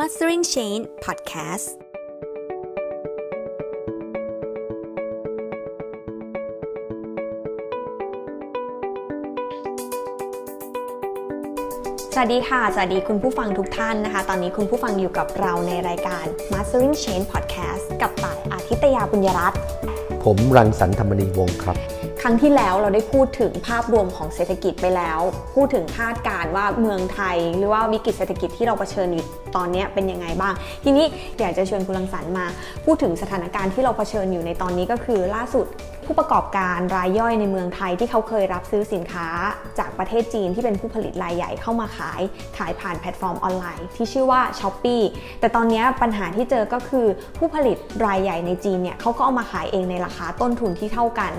Mastering Chain Podcast สวัสดีค่ะ สวัสดีคุณผู้ฟังทุกท่านนะคะ ตอนนี้คุณผู้ฟังอยู่กับเราในรายการ Mastering Chain Podcast กับต่ายอาทิตยาบุญยรัตน์ผมรังสรรธรรมนีวงศ์ครับ รั้งที่แล้วเราได้พูดถึงภาพรวมของเศรษฐกิจไปแล้ว พูดถึงคาดการณ์ว่าเมืองไทย หรือว่าวิกฤตเศรษฐกิจที่เราเผชิญอยู่ตอนนี้เป็นยังไงบ้าง ทีนี้อยากจะชวนคุณรังสรรค์มา พูดถึงสถานการณ์ที่เราเผชิญอยู่ในตอนนี้ก็คือล่าสุด ผู้ประกอบการรายย่อยในเมืองไทยที่เขาเคยรับซื้อสินค้า จากประเทศจีนที่เป็นผู้ผลิตรายใหญ่เข้ามาขาย ขายผ่านแพลตฟอร์มออนไลน์ ที่ชื่อว่า Shopee แต่ตอนนี้ปัญหาที่เจอก็คือผู้ผลิตรายใหญ่ในจีนเนี่ยเขาก็เอามาขายเองในราคาต้นทุนที่เท่ากัน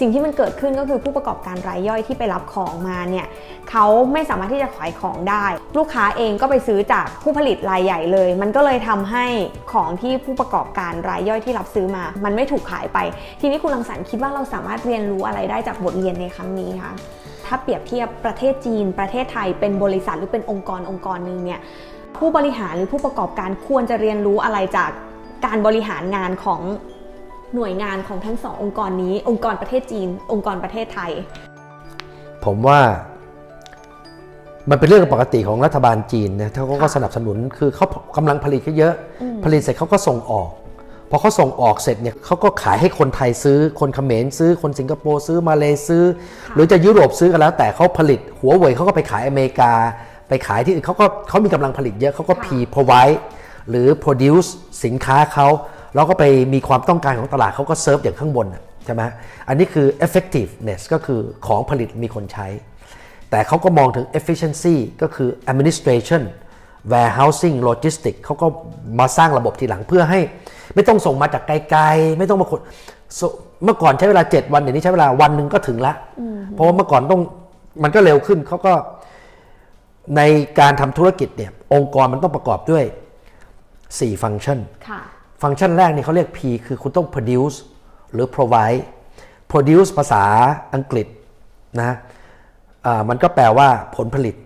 สิ่งที่มันเกิดขึ้นก็คือผู้ประกอบการรายย่อยที่ไปรับของมาเนี่ยเขาไม่สามารถที่จะขายของได้ ลูกค้าเองก็ไปซื้อจากผู้ผลิตรายใหญ่เลย มันก็เลยทำให้ของที่ผู้ประกอบการรายย่อยที่รับซื้อมา มันไม่ถูกขายไป ทีนี้คุณรังสรรค์คิดว่าเราสามารถเรียนรู้อะไรได้จากบทเรียนในครั้งนี้คะถ้าเปรียบเทียบประเทศจีน ประเทศไทยเป็นบริษัทหรือเป็นองค์กรองค์กรหนึ่งเนี่ยผู้บริหารหรือผู้ประกอบการควรจะเรียนรู้อะไรจากการบริหารงานของหน่วยงานของทั้งสององค์กรนี้ องค์กรประเทศจีน องค์กรประเทศไทย ผมว่ามันเป็นเรื่องปกติของรัฐบาลจีนนะเขาก็สนับสนุนคือเขากำลังผลิตก็เยอะ ผลิตเสร็จเขาก็ส่งออก พอเขาส่งออกเสร็จเนี่ยเขาก็ขายให้คนไทยซื้อ คนเขมรซื้อ คนสิงคโปร์ซื้อ มาเลซื้อ หรือจะยุโรปซื้อกันแล้ว แต่เขาผลิตหัวเว่ยเขาก็ไปขายอเมริกา ไปขายที่อื่นเขาก็เขามีกำลังผลิตเยอะเขาก็ P provide หรือ produce สินค้าเขาแล้วก็ไปมีความต้องการของตลาดเขาก็เซิร์ฟอย่างข้างบนใช่ไหมอันนี้คือ effectiveness ก็คือของผลิตมีคนใช้ แต่เขาก็มองถึง efficiency ก็คือ administration warehousing logistics เขาก็มาสร้างระบบทีหลังเพื่อให้ ไม่ต้องส่งมาจากไกลๆ ไม่ต้องมาขนเมื่อก่อนใช้เวลา 7 วันเดี๋ยวนี้ใช้เวลาวันหนึ่งก็ถึงละเพราะว่าเมื่อก่อนต้องมันก็เร็วขึ้นเขาก็ในการทำธุรกิจเนี่ยองค์กรมันต้องประกอบด้วย 4 ฟังก์ชันฟังก์ชันแรกนี่เขาเรียก P คือคุณต้อง produce หรือ provide produce ภาษาอังกฤษนะมันก็แปลว่าผลผลิต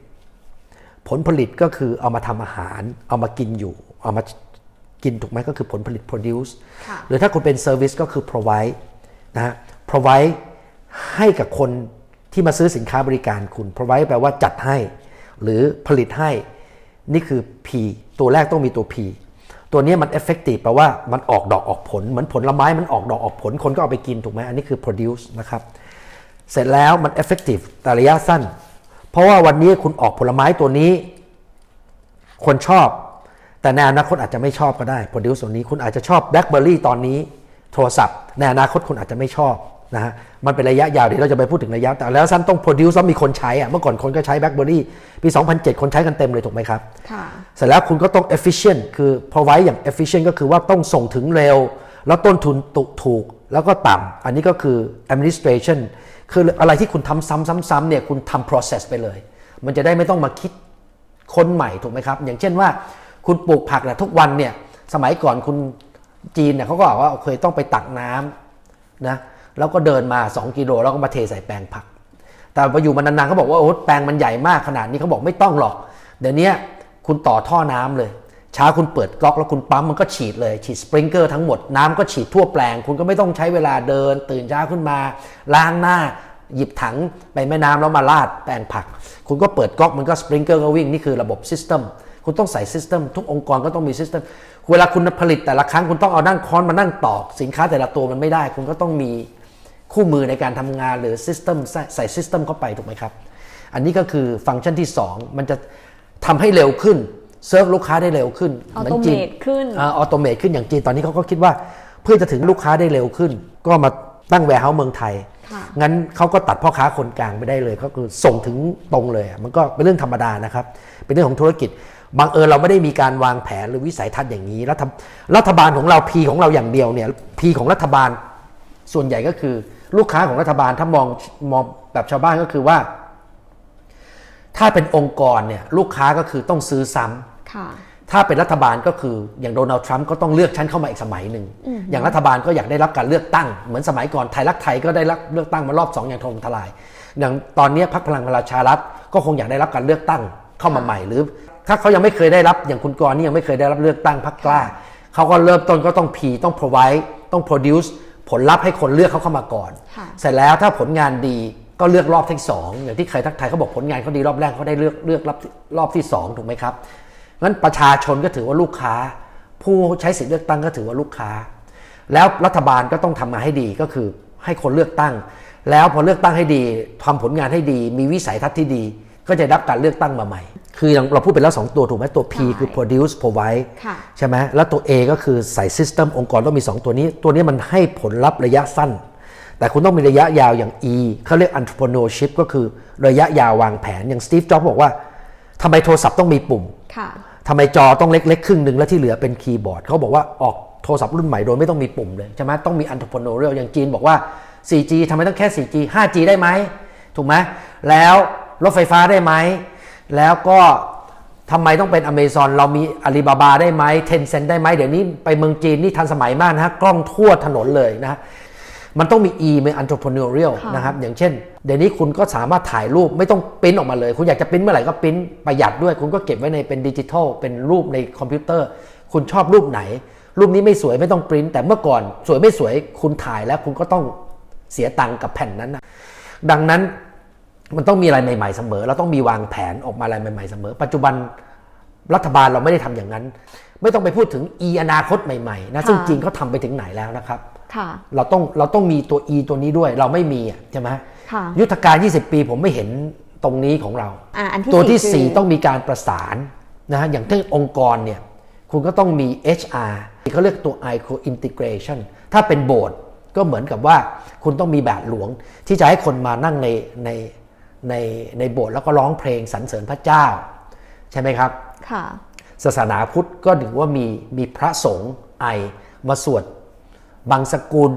ผลผลิตก็คือเอามาทำอาหาร เอามากินอยู่ เอามา กินถูกไหมก็คือผลผลิต produce หรือถ้าคุณเป็น service ก็คือ provide นะฮะ provide ให้กับคนที่มาซื้อสินค้าบริการคุณ provide แปลว่าจัดให้ หรือผลิตให้ นี่คือ P ตัวแรกต้องมีตัว P ตัวนี้มัน effective แปลว่ามันออกดอกออกผล เหมือนผลไม้มันออกดอกออกผล คนก็เอาไปกินถูกไหมอันนี้คือ produce นะครับ เสร็จแล้วมัน effective แต่ระยะสั้น เพราะว่าวันนี้คุณออกผลไม้ตัวนี้ คนชอบ แต่ในอนาคตอาจจะไม่ชอบก็ได้ produce ตัวนี้คุณอาจจะชอบ blackberry ตอนนี้โทรศัพท์ ในอนาคตคุณอาจจะไม่ชอบนะฮะมันเป็นระยะยาวเดี๋ยวเราจะไปพูดถึงระยะแต่แล้วสั้นต้อง produce แล้วมีคนใช้อะเมื่อก่อนคนก็ใช้ blackberry ปี 2007 คนใช้กันเต็มเลยถูกไหมครับเสร็จแล้วคุณก็ต้อง efficient คือ provide อย่าง efficient ก็คือว่าต้องส่งถึงเร็ว แล้วต้นทุนถูกแล้วก็ต่ำอันนี้ก็คือ administration คืออะไรที่คุณทำซ้ำๆๆเนี่ยคุณทำ process ไปเลย มันจะได้ไม่ต้องมาคิดคนใหม่ถูกไหมครับ อย่างเช่นว่า คุณปลูกผักเนี่ยทุกวันเนี่ยสมัยก่อนคุณจีนเนี่ยเขาก็บอกว่าโอเคต้องไปตักน้ำนะแล้วก็เดินมา 2 กิโลแล้วก็มาเทใส่แปลงผัก แต่พออยู่มานานๆเขาบอกว่าโอ้แปลงมันใหญ่มากขนาดนี้เขาบอกไม่ต้องหรอก เดี๋ยวนี้คุณต่อท่อน้ำเลยเช้าคุณเปิดก๊อกแล้วคุณปั๊มมันก็ฉีดเลย ฉีดสปริงเกอร์ทั้งหมดน้ำก็ฉีดทั่วแปลง คุณก็ไม่ต้องใช้เวลาเดิน ตื่นเช้าขึ้นมา ล้างหน้า หยิบถังไปแม่น้ำแล้วมาลาดแปลงผัก คุณก็เปิดก๊อกมันก็สปริงเกอร์ก็วิ่ง นี่คือระบบ system คุณต้องใส่ system ทุกองค์กรก็ต้องมี system เวลาคุณผลิตแต่ละครั้งคุณต้องเอานั่งค้อนมานั่งตอก สินค้าแต่ละตัวมันไม่ได้ คุณก็ต้องมีคู่มือในการทำงานหรือ system ใส่ system เข้าไปถูกไหมครับ อันนี้ก็คือฟังก์ชันที่ 2 มันจะทำให้เร็วขึ้นเซิร์ฟลูกค้าได้เร็วขึ้น automate ขึ้น automate ขึ้นอย่างจีนตอนนี้เขาก็คิดว่าเพื่อจะถึงลูกค้าได้เร็วขึ้น ก็มาตั้ง warehouse เมืองไทย งั้นเขาก็ตัดพ่อค้าคนกลางไปได้เลย ก็คือส่งถึงตรงเลย มันก็เป็นเรื่องธรรมดานะครับ เป็นเรื่องของธุรกิจ บังเอิญเราไม่ได้มีการวางแผนหรือวิสัยทัศน์อย่างนี้ รัฐรัฐบาลของเรา P ของเราอย่างเดียวเนี่ย P ของรัฐบาลส่วนใหญ่ก็คือ ลูกค้าของรัฐบาลถ้ามองมองแบบชาวบ้านก็คือว่า ถ้าเป็นองค์กรเนี่ยลูกค้าก็คือต้องซื้อซ้ำถ้าเป็นรัฐบาลก็คืออย่างโดนัลด์ทรัมป์ก็ต้องเลือกชั้นเข้ามาอีกสมัยหนึ่งอย่างรัฐบาลก็อยากได้รับการเลือกตั้ง เหมือนสมัยก่อนไทยรักไทยก็ได้รับเลือกตั้งมารอบสองอย่างทงทลายอย่างตอนนี้พรรคพลังประชารัฐก็คงอยากได้รับการเลือกตั้ง เข้ามาใหม่หรือ ถ้าเขายังไม่เคยได้รับอย่างคุณกรณ์นี่ยังไม่เคยได้รับเลือกตั้งพรรคกล้าเขาก็เริ่มต้นก็ต้อง P ต้อง provide ต้อง produce ผลลัพธ์ให้คนเลือกเขาเข้ามาก่อนค่ะเสร็จแล้วถ้าผลงานดีก็เลือกรอบที่สองอย่างที่เคยทักทายเขาบอกผลงานเขาดีรอบแรกเขาได้เลือกเลือกรอบรอบที่สองถูกไหมครับงั้นประชาชนก็ถือว่าลูกค้า ผู้ใช้สิทธิเลือกตั้งก็ถือว่าลูกค้า แล้วรัฐบาลก็ต้องทำมาให้ดีก็คือให้คนเลือกตั้ง แล้วพอเลือกตั้งให้ดีทำผลงานให้ดี มีวิสัยทัศน์ที่ดี ก็จะได้รับการเลือกตั้งมาใหม่ คืออย่างเราพูดไปแล้ว 2 ตัวถูกไหมตัว P ใช่คือ produce provide ค่ะใช่ไหมแล้วตัว A ก็คือใส่ system องค์กรต้องมี 2 ตัวนี้ ตัวนี้มันให้ผลลัพธ์ระยะสั้น แต่คุณต้องมีระยะยาวอย่าง E เขาเรียก entrepreneurship ก็คือระยะยาววางแผนอย่าง Steve Jobs บอกว่าทำไมโทรศัพท์ต้องมีปุ่มค่ะทำไมจอต้องเล็กๆ ครึ่งหนึ่งแล้วที่เหลือเป็นคีย์บอร์ดเขาบอกว่าออกโทรศัพท์รุ่นใหม่โดยไม่ต้องมีปุ่มเลยใช่ไหมต้องมี entrepreneurial อย่างจีนบอกว่า 4G ทำไมต้องแค่ 4G 5G ได้ไหมถูกไหมแล้ว รถไฟฟ้าได้ไหม แล้วก็ทำไมต้องเป็น Amazon เรามี Alibaba ได้ไหม Tencent ได้ไหมเดี๋ยวนี้ไปเมืองจีนนี่ทันสมัยมากนะฮะกล้องทั่วถนนเลยนะฮะมันต้องมี E เป็น entrepreneurial ค่ะนะครับ อย่างเช่น เดี๋ยวนี้คุณก็สามารถถ่ายรูปไม่ต้องปริ้นออกมาเลย คุณอยากจะปริ้นเมื่อไหร่ก็ปริ้นประหยัดด้วย คุณก็เก็บไว้ในเป็นดิจิทัล เป็นรูปในคอมพิวเตอร์ คุณชอบรูปไหน รูปนี้ไม่สวยไม่ต้องปริ้น แต่เมื่อก่อนสวยไม่สวยคุณถ่ายแล้วคุณก็ต้องเสียตังค์กับแผ่นนั้นนะดังนั้น มันต้องมีอะไรใหม่ ๆเสมอ เราต้องมีวางแผนออกมาอะไรใหม่ ๆเสมอ ปัจจุบันรัฐบาลเราไม่ได้ทำอย่างนั้น ไม่ต้องไปพูดถึงอีอนาคตใหม่ๆนะซึ่งค่ะจีนเขาทำไปถึงไหนแล้วนะครับค่ะเราต้องเราต้องมีตัว E ตัวนี้ด้วยเราไม่มีอะใช่ไหมค่ะยุทธการ 20 ปีผมไม่เห็นตรงนี้ของเราอ่าอันที่ตัวที่สี่คือ4ต้องมีการประสานนะฮะอย่างเช่นองค์กรเนี่ยคุณก็ต้องมี HR เขาเรียกตัว ICO integration ถ้าเป็นโบสถ์ก็เหมือนกับว่าคุณต้องมีแบบหลวงที่จะให้คนมานั่งในใน ในในโบสถ์แล้วก็ร้องเพลงสรรเสริญพระเจ้า ใช่ไหมครับค่ะศาสนาพุทธก็ถือว่ามีมีพระสงฆ์ไอมาสวดบางสกุล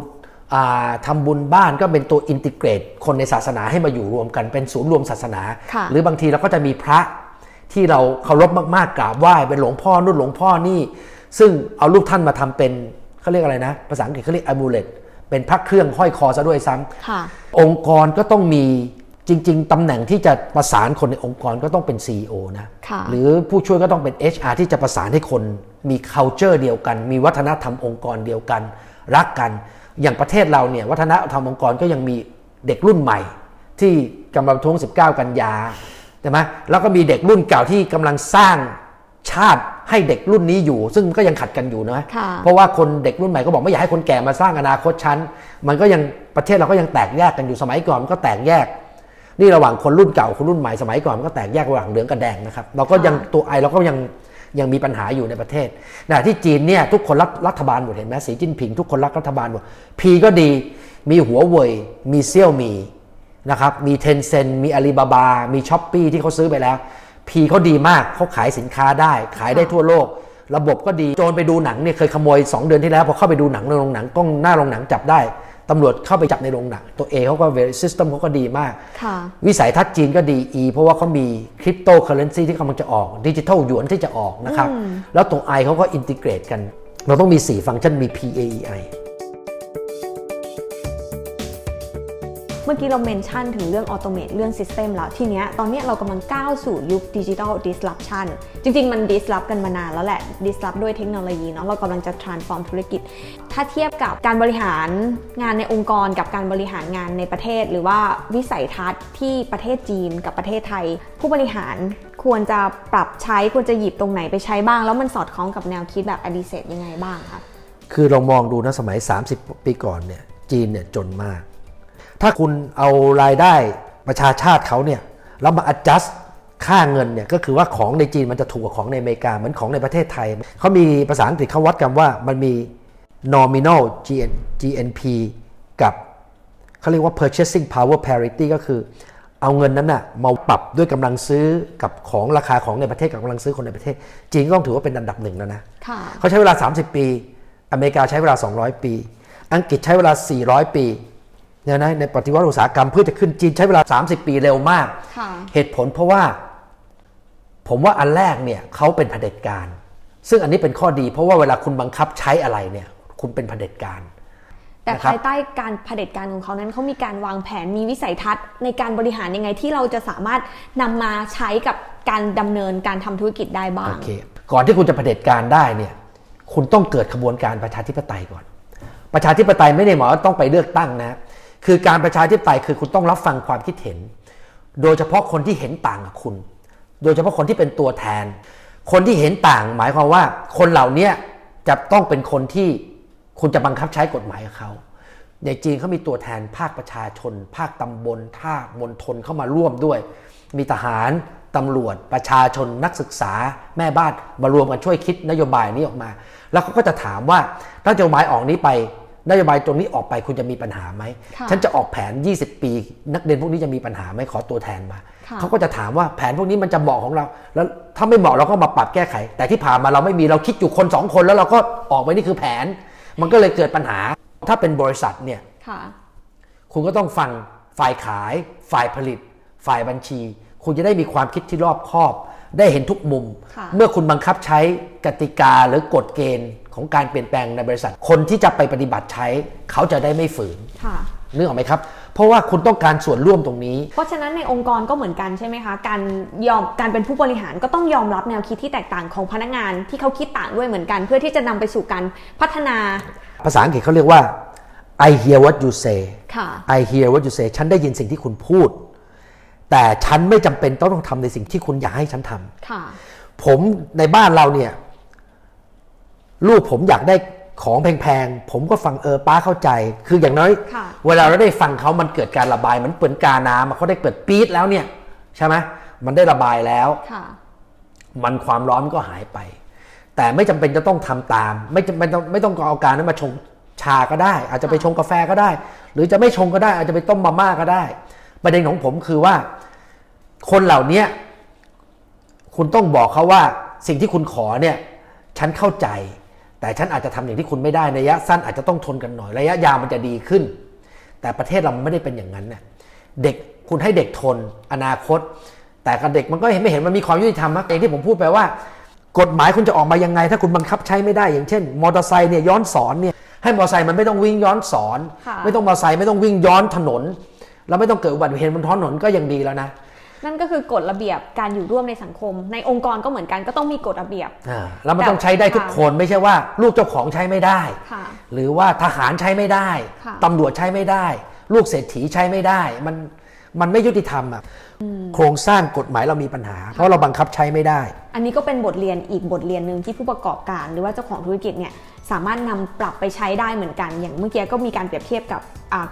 อ่าทำบุญบ้านก็เป็นตัวอินทิเกรต คนในศาสนาให้มาอยู่รวมกันเป็นศูนย์รวมศาสนาค่ะหรือบางทีเราก็จะมีพระที่เราเคารพมากๆกราบไหว้เป็นหลวงพ่อนู่นหลวงพ่อนี่ ซึ่งเอารูปท่านมาทำเป็นเขาเรียกอะไรนะ ภาษาอังกฤษเขาเรียก amulet เป็นพระเครื่องห้อยคอซะด้วยซ้ำค่ะองค์กรก็ต้องมี จริง ๆตำแหน่งที่จะประสานคนในองค์กรก็ต้องเป็น CEO นะค่ะหรือผู้ช่วยก็ต้องเป็น HR ที่จะประสานให้คนมี culture เดียวกัน มีวัฒนธรรมองค์กรเดียวกัน รักกัน อย่างประเทศเราเนี่ยวัฒนธรรมองค์กรก็ยังมีเด็กรุ่นใหม่ ที่กำลังท้วง 19 กันยาใช่ไหมแล้วก็มีเด็กรุ่นเก่าที่กำลังสร้างชาติให้เด็กรุ่นนี้อยู่ ซึ่งก็ยังขัดกันอยู่นะค่ะเพราะว่าคนเด็กรุ่นใหม่ก็บอกไม่อยากให้คนแก่มาสร้างอนาคตชั้น มันก็ยังประเทศเราก็ยังแตกแยกกันอยู่สมัยก่อนมันก็แตกแยก นี่ระหว่างคนรุ่นเก่าคนรุ่นใหม่สมัยก่อนมันก็แตกแยกระหว่างเหลืองกับแดงนะครับเราก็ยังตัวไอเราก็ยังยังมีปัญหาอยู่ในประเทศนะที่จีนเนี่ยทุกคนรักรัฐบาลหมดเห็นไหมสีจิ้นผิงทุกคนรักรัฐบาลหมดพีก็ดีมีหัวเว่ยมีเซี่ยวมีนะครับมีเทนเซ็นมีอาลีบาบา มีช้อปปีที่เขาซื้อไปแล้ว พีเขาดีมากเขาขายสินค้าได้ ขายได้ทั่วโลก ระบบก็ดี โจรไปดูหนังเนี่ยเคยขโมย 2 เดือนที่แล้วพอเข้าไปดูหนังในโรงหนังกล้องหน้าโรงหนังจับได้ ตำรวจเข้าไปจับในโรงหนังตัวเอเขาก็เวซิสเต็มเขาก็ดีมากค่ะวิสัยทัศน์จีนก็ดีอีเพราะว่าเขามีคริปโตเคอเรนซีที่กำลังจะออกดิจิทัลหยวนที่จะออกนะครับ แล้วตัว I เขาก็อินทิเกรตกัน เราต้องมี 4 ฟังก์ชันมี P มื่อกี้เราเมนชั่นถึงเรื่องออโตเมตเรื่องซิสเต็มแล้ว ทีเนี้ยตอนเนี้ยเรากำลังก้าวสู่ยุคดิจิทัลดิสล p ชันจริง ๆ มันดิสล p กันมานานแล้วแหละดิสล p ด้วยเทคโนโลยีเนาะเรากำลังจะ transform ธุรกิจ ถ้าเทียบกับการบริหารงานในองค์กรกับการบริหารงานในประเทศ หรือว่าวิสัยทัศน์ที่ประเทศจีนกับประเทศไทย ผู้บริหารควรจะปรับใช้ควรจะหยิบตรงไหนไปใช้บ้าง แล้วมันสอดคล้องกับแนวคิดแบบอดีเซตยังไงบ้างคะคือเรามองดูนะสมัย 30 ปีก่อนเนี่ยจีนเนี่ยจนมาก ถ้าคุณเอารายได้ประชาชาติเขาเนี่ยแล้วมา adjust ค่าเงินเนี่ยก็คือว่าของในจีนมันจะถูกกว่าของในอเมริกาเหมือนของในประเทศไทย เขามีภาษาอังกฤษเขาวัดกันว่ามันมี nominal GN GNP กับเขาเรียกว่า purchasing power parity ก็คือ เอาเงินนั้นน่ะมาปรับด้วยกำลังซื้อกับของราคาของในประเทศกับกำลังซื้อคนในประเทศ จีนก็ต้องถือว่าเป็นอันดับหนึ่งแล้วนะค่ะเขาใช้เวลา 30 ปี อเมริกาใช้เวลา 200 ปี อังกฤษใช้เวลา 400 ปีเนี่ยนะในปฏิวัติอุตสาหกรรมเพื่อจะขึ้นจีนใช้เวลา 30 ปีเร็วมากค่ะเหตุผลเพราะว่า ผมว่าอันแรกเนี่ยเขาเป็นเผด็จการ ซึ่งอันนี้เป็นข้อดี เพราะว่าเวลาคุณบังคับใช้อะไรเนี่ย คุณเป็นเผด็จการแแต่นะครับภายใต้การเผด็จการของเขานั้นเขามีการวางแผนมีวิสัยทัศน์ในการบริหารยังไงที่เราจะสามารถนำมาใช้กับการดำเนินการทำธุรกิจได้บ้าโองเคก่อนที่คุณจะเผด็จการได้เนี่ย คุณต้องเกิดขบวนการประชาธิปไตยก่อน ประชาธิปไตยไม่ได้หมายว่าต้องไปเลือกตั้งนะ คือการประชาธิปไตยคือคุณต้องรับฟังความคิดเห็น โดยเฉพาะคนที่เห็นต่างกับคุณ โดยเฉพาะคนที่เป็นตัวแทน คนที่เห็นต่างหมายความว่า คนเหล่านี้จะต้องเป็นคนที่คุณจะบังคับใช้กฎหมายกับเขาในจีนเขามีตัวแทนภาคประชาชน ภาคตำบลภาคมณฑลเข้ามาร่วมด้วย มีทหารตำรวจ ประชาชนนักศึกษา แม่บ้านมารวมกันช่วยคิดนโยบายนี้ออกมา แล้วเขาก็จะถามว่าถ้านโยบายออกนี้ไป นโยบายตรงนี้ออกไปคุณจะมีปัญหาไหมค่ะฉันจะออกแผน 20 ปี นักเรียนพวกนี้จะมีปัญหาไหมขอตัวแทนมาค่ะเขาก็จะถามว่าแผนพวกนี้มันจะเหมาะของเรา แล้วถ้าไม่เหมาะเราก็มาปรับแก้ไข แต่ที่ผ่านมาเราไม่มีเราคิดอยู่คนสองคนแล้วเราก็ออกไปนี่คือแผน มันก็เลยเกิดปัญหา ถ้าเป็นบริษัทเนี่ยค่ะคุณก็ต้องฟังฝ่ายขาย ฝ่ายผลิต ฝ่ายบัญชี คุณจะได้มีความคิดที่รอบคอบ ได้เห็นทุกมุมค่ะเมื่อคุณบังคับใช้กติกาหรือกฎเกณฑ์ ของการเปลี่ยนแปลงในบริษัท คนที่จะไปปฏิบัติใช้ เขาจะได้ไม่ฝืนค่ะนึกออกไหมครับ เพราะว่าคุณต้องการส่วนร่วมตรงนี้ เพราะฉะนั้นในองค์กรก็เหมือนกันใช่ไหมคะ การยอมการเป็นผู้บริหารก็ต้องยอมรับแนวคิดที่แตกต่างของพนักงานที่เขาคิดต่างด้วยเหมือนกัน เพื่อที่จะนำไปสู่การพัฒนา ภาษาอังกฤษเขาเรียกว่า I hear what you say ค่ะ I hear what you say ฉันได้ยินสิ่งที่คุณพูด แต่ฉันไม่จำเป็นต้องต้องทำในสิ่งที่คุณอยากให้ฉันทำค่ะผมในบ้านเราเนี่ย ลูกผมอยากได้ของแพงๆ ผมก็ฟังเออป้าเข้าใจ คืออย่างน้อยค่ะเวลาเราได้ฟังเขามันเกิดการระบายเหมันเปิดกาน้ำอะเขาได้เกิดปี๊ดแล้วเนี่ย ใช่ไหมมันได้ระบายแล้วค่ะมันความร้อนก็หายไป แต่ไม่จำเป็นจะต้องทำตาม ไม่จำเป็นต้องไม่ต้องเอาการนั้นมาชงชาก็ได้ อาจจะไปชงกาแฟก็ได้ หรือจะไม่ชงก็ได้ อาจจะไปต้มมาม่าก็ได้ ประเด็นของผมคือว่า คนเหล่านี้คุณต้องบอกเขาว่าสิ่งที่คุณขอเนี่ย ฉันเข้าใจ แต่ฉันอาจจะทำอย่างที่คุณไม่ได้ในระยะสั้นอาจจะต้องทนกันหน่อยระยะยาวมันจะดีขึ้น แต่ประเทศเรามันไม่ได้เป็นอย่างนั้นน่ะเด็กคุณให้เด็กทนอนาคต แต่กับเด็กมันก็เห็นไม่เห็นมันมีความยุติธรรมมากอย่างที่ผมพูดไปว่า กฎหมายคุณจะออกมายังไง ถ้าคุณบังคับใช้ไม่ได้อย่างเช่นมอเตอร์ไซค์เนี่ยย้อนสอนเนี่ยให้มอเตอร์ไซค์มันไม่ต้องวิ่งย้อนสอนค่ะไม่ต้องมอเตอร์ไซค์ไม่ต้องวิ่งย้อนถนน แล้วไม่ต้องเกิดอุบัติเหตุบนท้องถนนก็ยังดีแล้วนะ นั่นก็คือกฎระเบียบการอยู่ร่วมในสังคม ในองค์กรก็เหมือนกันก็ต้องมีกฎระเบียบอ่าแล้วมันต้องใช้ได้ทุกคนไม่ใช่ว่า ลูกเจ้าของใช้ไม่ได้ค่ะหรือว่าทหารใช้ไม่ได้ค่ะตำรวจใช้ไม่ได้ ลูกเศรษฐีใช้ไม่ได้ มันมันไม่ยุติธรรมอะโครงสร้างกฎหมายเรามีปัญหา เพราะเราบังคับใช้ไม่ได้ อันนี้ก็เป็นบทเรียนอีกบทเรียนหนึ่งที่ผู้ประกอบการ หรือว่าเจ้าของธุรกิจเนี่ย สามารถนำปรับไปใช้ได้เหมือนกัน อย่างเมื่อกี้ก็มีการเปรียบเทียบกับ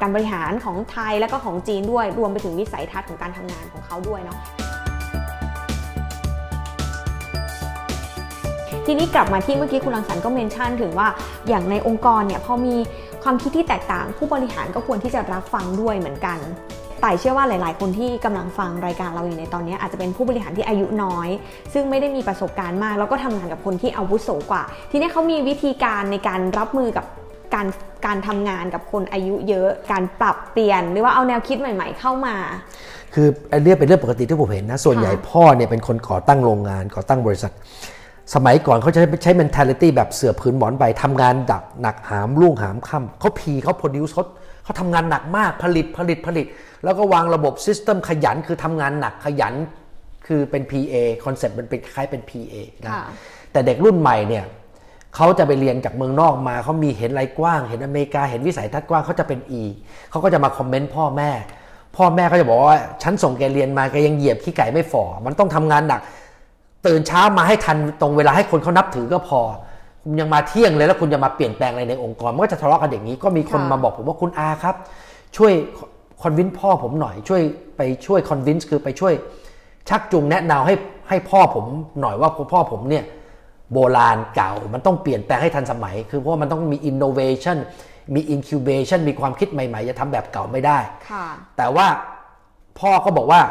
การบริหารของไทยและก็ของจีนด้วย รวมไปถึงวิสัยทัศน์ของการทำงานของเขาด้วยเนาะทีนี้กลับมาที่เมื่อกี้คุณรังสรรค์ก็เมนชั่นถึงว่าอย่างในองค์กรเนี่ยพอมีความคิดที่แตกต่าง ผู้บริหารก็ควรที่จะรับฟังด้วยเหมือนกัน ต่เชื่อว่าหลาย ๆ คนที่กำลังฟังรายการเราอยู่ในตอนนี้อาจจะเป็นผู้บริหารที่อายุน้อย ซึ่งไม่ได้มีประสบการณ์มาก แล้วก็ทำงานกับคนที่อาวุโสกว่า ทีนี้เขามีวิธีการในการรับมือกับการการทำงานกับคนอายุเยอะ การปรับเปลี่ยนหรือว่าเอาแนวคิดใหม่ ๆ เข้ามา คือไอ้เรื่องเป็นเรื่องปกติที่ผมเห็นนะ ส่วนใหญ่ค่ะพ่อเนี่ยเป็นคนก่อตั้งโรงงานก่อตั้งบริษัท สมัยก่อนเขาจะใช้ mentality แบบเสื่อผืนหมอนใบทำงานดักหนักหามรุ่งหามค่ำเขาพีเขา produce เขา เขาทำงานหนักมากผลิตผลิตผลิต แล้วก็วางระบบ system ขยันคือทำงานหนักขยันคือเป็น PA คอนเซ็ปต์มันเป็นคล้ายๆเป็น PA นะค่ะแต่เด็กรุ่นใหม่เนี่ยเขาจะไปเรียนจากเมืองนอกมาเขามีเห็นอะไรกว้าง เห็นอเมริกาเห็นวิสัยทัศน์กว้างเขาจะเป็น E เขาก็จะมาคอมเมนต์พ่อแม่ พ่อแม่ก็จะบอกว่าฉันส่งแกเรียนมาแกยังเหยียบขี้ไก่ไม่ฝ่อมันต้องทำงานหนัก ตื่นเช้ามาให้ทันตรงเวลาให้คนเขานับถือก็พอคุณ ยังมาเที่ยงเลยแล้วคุณจะมาเปลี่ยนแปลงอะไรในองค์กรมันก็จะทะเลาะกันอย่างนี้ ก็มีคนค่ะมาบอกผมว่าคุณอาครับ ช่วยคอนวินพ่อผมหน่อยช่วยไปช่วยคอนวินส์คือไปช่วย ชักจูงแนะแนวให้ให้พ่อผมหน่อยว่าพ่อผมเนี่ยโบราณเก่ามันต้องเปลี่ยนแปลงให้ทันสมัย คือเพราะว่ามันต้องมี innovation มี incubation มีความคิดใหม่ๆจะทำแบบเก่าไม่ได้ค่ะแต่ว่าพ่อก็บอกว่า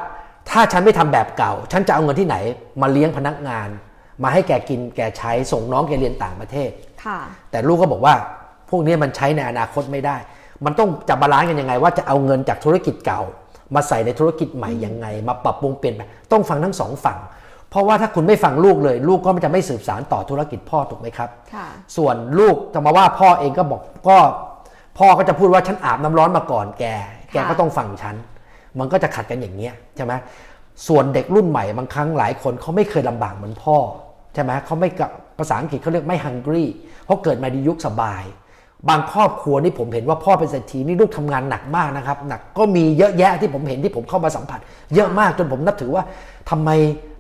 ถ้าฉันไม่ทำแบบเก่า ฉันจะเอาเงินที่ไหน มาเลี้ยงพนักงาน มาให้แกกินแกใช้ส่งน้องแกเรียนต่างประเทศค่ะแต่ลูกก็บอกว่าพวกนี้มันใช้ในอนาคตไม่ได้ มันต้องจะ balance กันยังไง ว่าจะเอาเงินจากธุรกิจเก่า มาใส่ในธุรกิจใหม่ยังไง มาปรับปรุงเปลี่ยนแปลงต้องฟังทั้งสองฝั่ง เพราะว่าถ้าคุณไม่ฟังลูกเลย ลูกก็จะไม่สืบสารต่อธุรกิจพ่อถูกไหมครับค่ะส่วนลูกจะมาว่าพ่อเองก็บอกก็พ่อก็จะพูดว่าฉันอาบน้ำร้อนมาก่อนแก แกก็ต้องฟังฉัน มันก็จะขัดกันอย่างเงี้ยใช่ไหมส่วนเด็กรุ่นใหม่บางครั้งหลายคนเขาไม่เคยลำบากเหมือนพ่อ ใช่ไหมเขาไม่กับภาษาอังกฤษเขาเรียกไม่ hungry เพราะเกิดมาในยุคสบาย บางครอบครัวนี่ผมเห็นว่าพ่อเป็นเศรษฐีนี่ลูกทำงานหนักมากนะครับหนักก็มีเยอะแยะที่ผมเห็นที่ผมเข้ามาสัมผัส เยอะมากจนผมนับถือว่าทำไม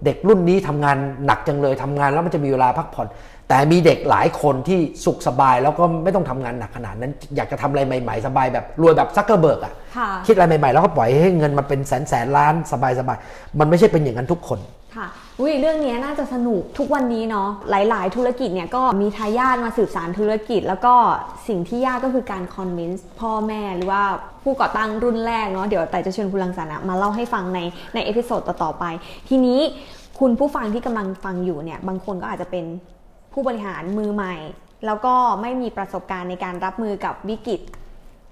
เด็กรุ่นนี้ทำงานหนักจังเลยทำงานแล้วมันจะมีเวลาพักผ่อน แต่มีเด็กหลายคนที่สุขสบายแล้วก็ไม่ต้องทำงานหนักขนาดนั้น อยากจะทำอะไรใหม่ๆ สบายแบบรวยแบบซักเกอร์เบิร์กอะค่ะคิดอะไรใหม่ๆ แล้วก็ปล่อยให้เงินมาเป็นแสนแสนล้านสบายๆมันไม่ใช่เป็นอย่างนั้นทุกคน ค่ะอุ้ยเรื่องนี้น่าจะสนุกทุกวันนี้เนาะหลาย ๆ ธุรกิจเนี่ยก็มีทายาทมาสืบสานธุรกิจ แล้วก็สิ่งที่ยากก็คือการ convince พ่อแม่หรือว่าผู้ก่อตั้งรุ่นแรกเนาะเดี๋ยวแต่จะเชิญคุณรังสรรค์อะมาเล่าให้ฟังในใน episode ต่อๆไป ทีนี้คุณผู้ฟังที่กำลังฟังอยู่เนี่ยบางคนก็อาจจะเป็นผู้บริหารมือใหม่ แล้วก็ไม่มีประสบการณ์ในการรับมือกับวิกฤต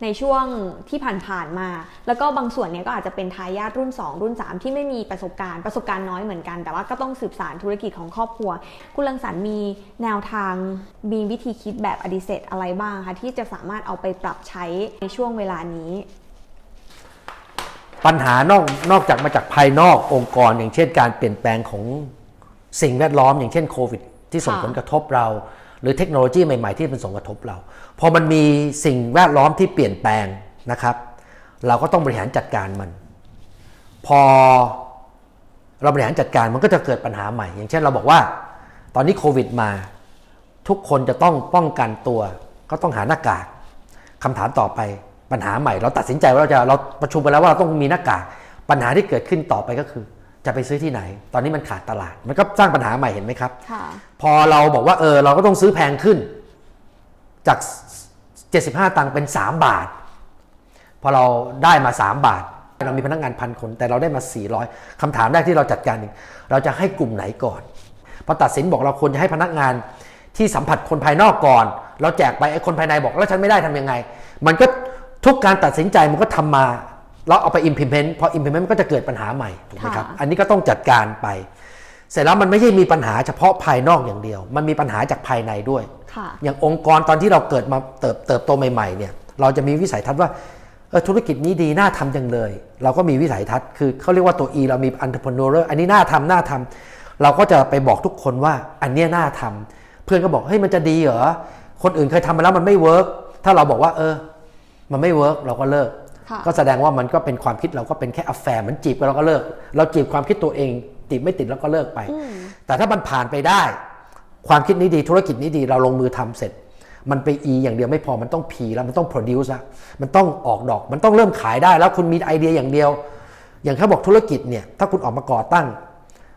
ในช่วงที่ผ่านๆมา แล้วก็บางส่วนเนี่ยก็อาจจะเป็นทายาทรุ่น 2 รุ่น 3 ที่ไม่มีประสบการณ์ประสบการณ์น้อยเหมือนกัน แต่ว่าก็ต้องสืบสานธุรกิจของครอบครัว คุณลังสรรค์มีแนวทางมีวิธีคิดแบบอดิเซตอะไรบ้างคะที่จะสามารถเอาไปปรับใช้ในช่วงเวลานี้ ปัญหานอกนอกจากมาจากภายนอกองค์กร อย่างเช่นการเปลี่ยนแปลงของสิ่งแวดล้อม อย่างเช่นโควิด ที่ส่งค่ะผลกระทบเรา หรือเทคโนโลยีใหม่ ๆ ที่เป็นส่งกระทบเรา พอมันมีสิ่งแวดล้อมที่เปลี่ยนแปลงนะครับ เราก็ต้องบริหารจัดการมัน พอเราบริหารจัดการมันก็จะเกิดปัญหาใหม่ อย่างเช่นเราบอกว่า ตอนนี้โควิดมา ทุกคนจะต้องป้องกันตัว ก็ต้องหาหน้ากากคำถามต่อไปปัญหาใหม่ เราตัดสินใจว่าเราจะเราประชุมไปแล้วว่าเราต้องมีหน้ากากปัญหาที่เกิดขึ้นต่อไปก็คือ จะไปซื้อที่ไหน ตอนนี้มันขาดตลาด มันก็สร้างปัญหาใหม่เห็นไหมครับค่ะพอเราบอกว่าเออเราก็ต้องซื้อแพงขึ้น จาก 75 ตังค์เป็น 3 บาท พอเราได้มา 3 บาท เรามีพนักงานพันคน แต่เราได้มา 400คำถามแรกที่เราจัดการเองเราจะให้กลุ่มไหนก่อนพอตัดสินบอกเราควรจะให้พนักงานที่สัมผัสคนภายนอกก่อน เราแจกไปไอ้คนภายในบอกแล้วฉันไม่ได้ทำยังไง มันก็ทุกการตัดสินใจมันก็ทำมา แล้วเอาไป implement พอ implement มันก็จะเกิดปัญหาใหม่ถูกไหมครับค่ะอันนี้ก็ต้องจัดการไป เสร็จแล้วมันไม่ใช่มีปัญหาเฉพาะภายนอกอย่างเดียว มันมีปัญหาจากภายในด้วยค่ะอย่างองค์กรตอนที่เราเกิดมาเติบเติบโตใหม่ๆเนี่ยเราจะมีวิสัยทัศน์ว่าเออธุรกิจนี้ดีน่าทำจังเลย เราก็มีวิสัยทัศน์คือเขาเรียกว่าตัว E เรามี entrepreneur อันนี้น่าทำน่าทำเราก็จะไปบอกทุกคนว่าอันเนี้ยน่าทำเพื่อนก็บอกเฮ้ยมันจะดีเหรอคนอื่นเคยทำมาแล้วมันไม่ work ถ้าเราบอกว่า เออ มันไม่ work เราก็เลิกค่ะก็แสดงว่ามันก็เป็นความคิดเราก็เป็นแค่อ f แฟร์เหมือนจีบกันเราก็เลิก เราจีบความคิดตัวเอง ติดไม่ติดแล้วก็เลิกไป แต่ถ้ามันผ่านไปได้ ความคิดนี้ดีธุรกิจนี้ดีเราลงมือทำเสร็จ มันไป E อย่างเดียวไม่พอมันต้อง P แล้วมันต้อง produce อะมันต้องออกดอก มันต้องเริ่มขายได้แล้วคุณมีไอเดียอย่างเดียว อย่างเขาบอกธุรกิจเนี่ยถ้าคุณออกมาก่อตั้ง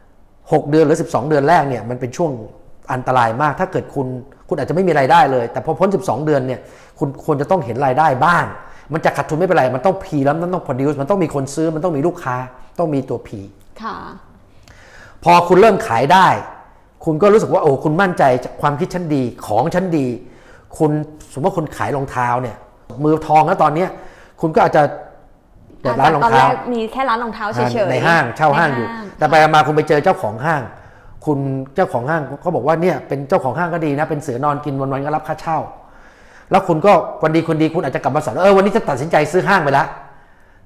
6 เดือนหรือ 12 เดือนแรกเนี่ยมันเป็นช่วงอันตรายมาก ถ้าเกิดคุณคุณอาจจะไม่มีรายได้เลย แต่พอพ้น 12 เดือนเนี่ยคุณควรจะต้องเห็นรายได้บ้าง มันจะขาดทุนไม่เป็นไร มันต้อง P แล้วมันต้อง produce มันต้องมีคนซื้อ มันต้องมีลูกค้า ต้องมีตัว P ค่ะ พอคุณเริ่มขายได้ คุณก็รู้สึกว่าโอ้คุณมั่นใจความคิดฉันดีของฉันดี คุณสมมติว่าคุณขายรองเท้าเนี่ย มือทองแล้วตอนเนี้ยคุณก็อาจจะเปิดร้านรองตอนแรเท้ากมีแค่ร้านรองเท้าเฉยๆในห้างเช่าห้างอยู่ในแต่ไปมาคุณไปเจอเจ้าของห้าง คุณเจ้าของห้างเขาบอกว่าเนี่ยเป็นเจ้าของห้างก็ดีนะเป็นเสือนอนกินวันๆก็รับค่าเช่า แล้วคุณก็วันดีคนดีคุณอาจจะกลับมาสอนเออวันนี้จะตัดสินใจซื้อห้างไปแล้ว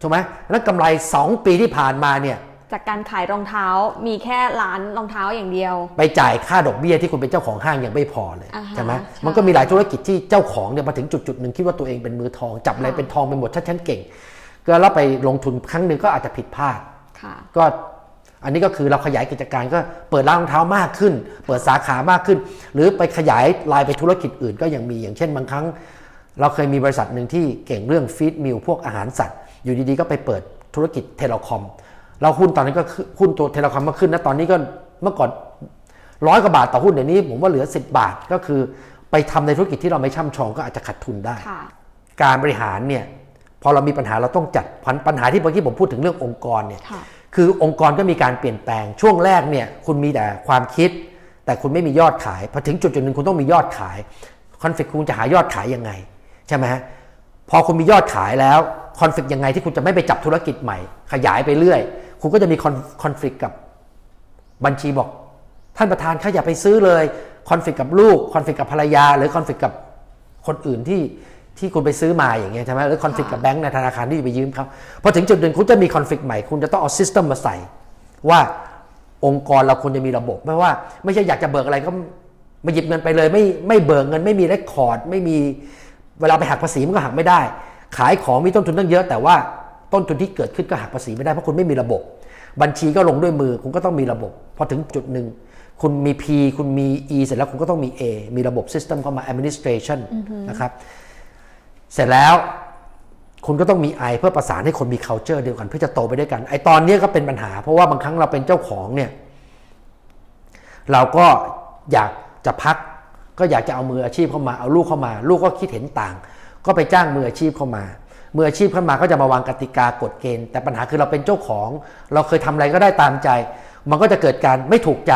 ถูกไหมแล้วกำไร 2 ปีที่ผ่านมาเนี่ย จากการขายรองเท้ามีแค่ร้านรองเท้าอย่างเดียว ไปจ่ายค่าดอกเบี้ยที่คุณเป็นเจ้าของห้างยังไม่พอเลยอ่าฮะใช่ไหมใช่มันก็มีหลายธุรกิจที่เจ้าของเนี่ยมาถึงจุดจุดๆหนึ่งคิดว่าตัวเองเป็นมือทองจับอะไรค่ะเป็นทองไปหมดถ้าฉันเก่ง ก็แล้วไปลงทุนครั้งหนึ่งก็อาจจะผิดพลาดค่ะก็อันนี้ก็คือเราขยายกิจการก็เปิดร้านรองเท้ามากขึ้น เปิดสาขามากขึ้น หรือไปขยายลายไปธุรกิจอื่นก็ยังมีอย่างเช่นบางครั้ง เราเคยมีบริษัทหนึ่งที่เก่งเรื่อง feed mill พวกอาหารสัตว์ อยู่ดีๆก็ไปเปิดธุรกิจ telecom เราหุ้นตอนนั้นก็ขึ้นหุ้นตัว telecom มาขึ้นนะตอนนี้ก็เมื่อก่อนร้อยกว่าบาทต่อหุ้นเดี๋ยวนี้ ผมว่าเหลือ 10 บาทก็คือไปทำในธุรกิจที่เราไม่ช่ำชองก็อาจจะขาดทุนได้ค่ะการบริหารเนี่ยพอเรามีปัญหาเราต้องจัดปัญปัญหาที่เมื่อกี้ผมพูดถึงเรื่ององค์กรเนี่ยค่ะคือองค์กรก็มีการเปลี่ยนแปลงช่วงแรกเนี่ยคุณมีแต่ความคิด แต่คุณไม่มียอดขายพอถึงจุดจุดหนึ่งคุณต้องมียอดขายคอนฟ lict คุณจะหายอดขายยังไงใช่ไหมฮะพอคุณมียอดขายแล้วคอนฟ lict ยังไงที่คุณจะไม่ไปจับธุรกิจใหม่ ขยายไปเรื่อย คุณก็จะมีคอนฟ lict กับบัญชีบอก ท่านประธานข้าอย่าไปซื้อเลยคอนฟ lict กับลูกคอนฟ lict กับภรรยา หรือคอนฟ lict กับคนอื่นที่ที่คุณไปซื้อมาอย่างเงี้ยใช่ไหมหรือคอนฟ lict กับแบงก์ในธนาคารที่ไปยืมเขาพอถึงจุดหนึ่งคุณจะมีคอนฟ lict ใหม่คุณจะต้องเอาซิสเต็มมาใส่ ว่าองค์กรเราควรจะมีระบบไม่ว่า ไม่ใช่อยากจะเบิกอะไรก็มาหยิบเงินไปเลย ไม่ไม่เบิกเงินไม่มีเรคคอร์ด ไม่มีเวลาไปหักภาษีมันก็หักไม่ได้ ขายของมีต้นทุนตั้งเยอะแต่ว่า ต้นทุนที่เกิดขึ้นก็หักภาษีไม่ได้เพราะคุณไม่มีระบบ บัญชีก็ลงด้วยมือคุณก็ต้องมีระบบพอถึงจุดหนึ่งคุณมี P คุณมี E เสร็จแล้วคุณก็ต้องมี A มีระบบ System เข้ามา Administration นะครับเสร็จแล้วคุณก็ต้องมี I เพื่อประสานให้คนมี culture เดียวกัน เพื่อจะโตไปด้วยกันไอตอนนี้ก็เป็นปัญหา เพราะว่าบางครั้งเราเป็นเจ้าของเนี่ยเราก็อยากจะพัก ก็อยากจะเอามืออาชีพเข้ามาเอาลูกเข้ามา ลูกก็คิดเห็นต่าง ก็ไปจ้างมืออาชีพเข้ามา มืออาชีพเข้ามาก็จะมาวางกติกากฎเกณฑ์ แต่ปัญหาคือเราเป็นเจ้าของ เราเคยทำอะไรก็ได้ตามใจ มันก็จะเกิดการไม่ถูกใจ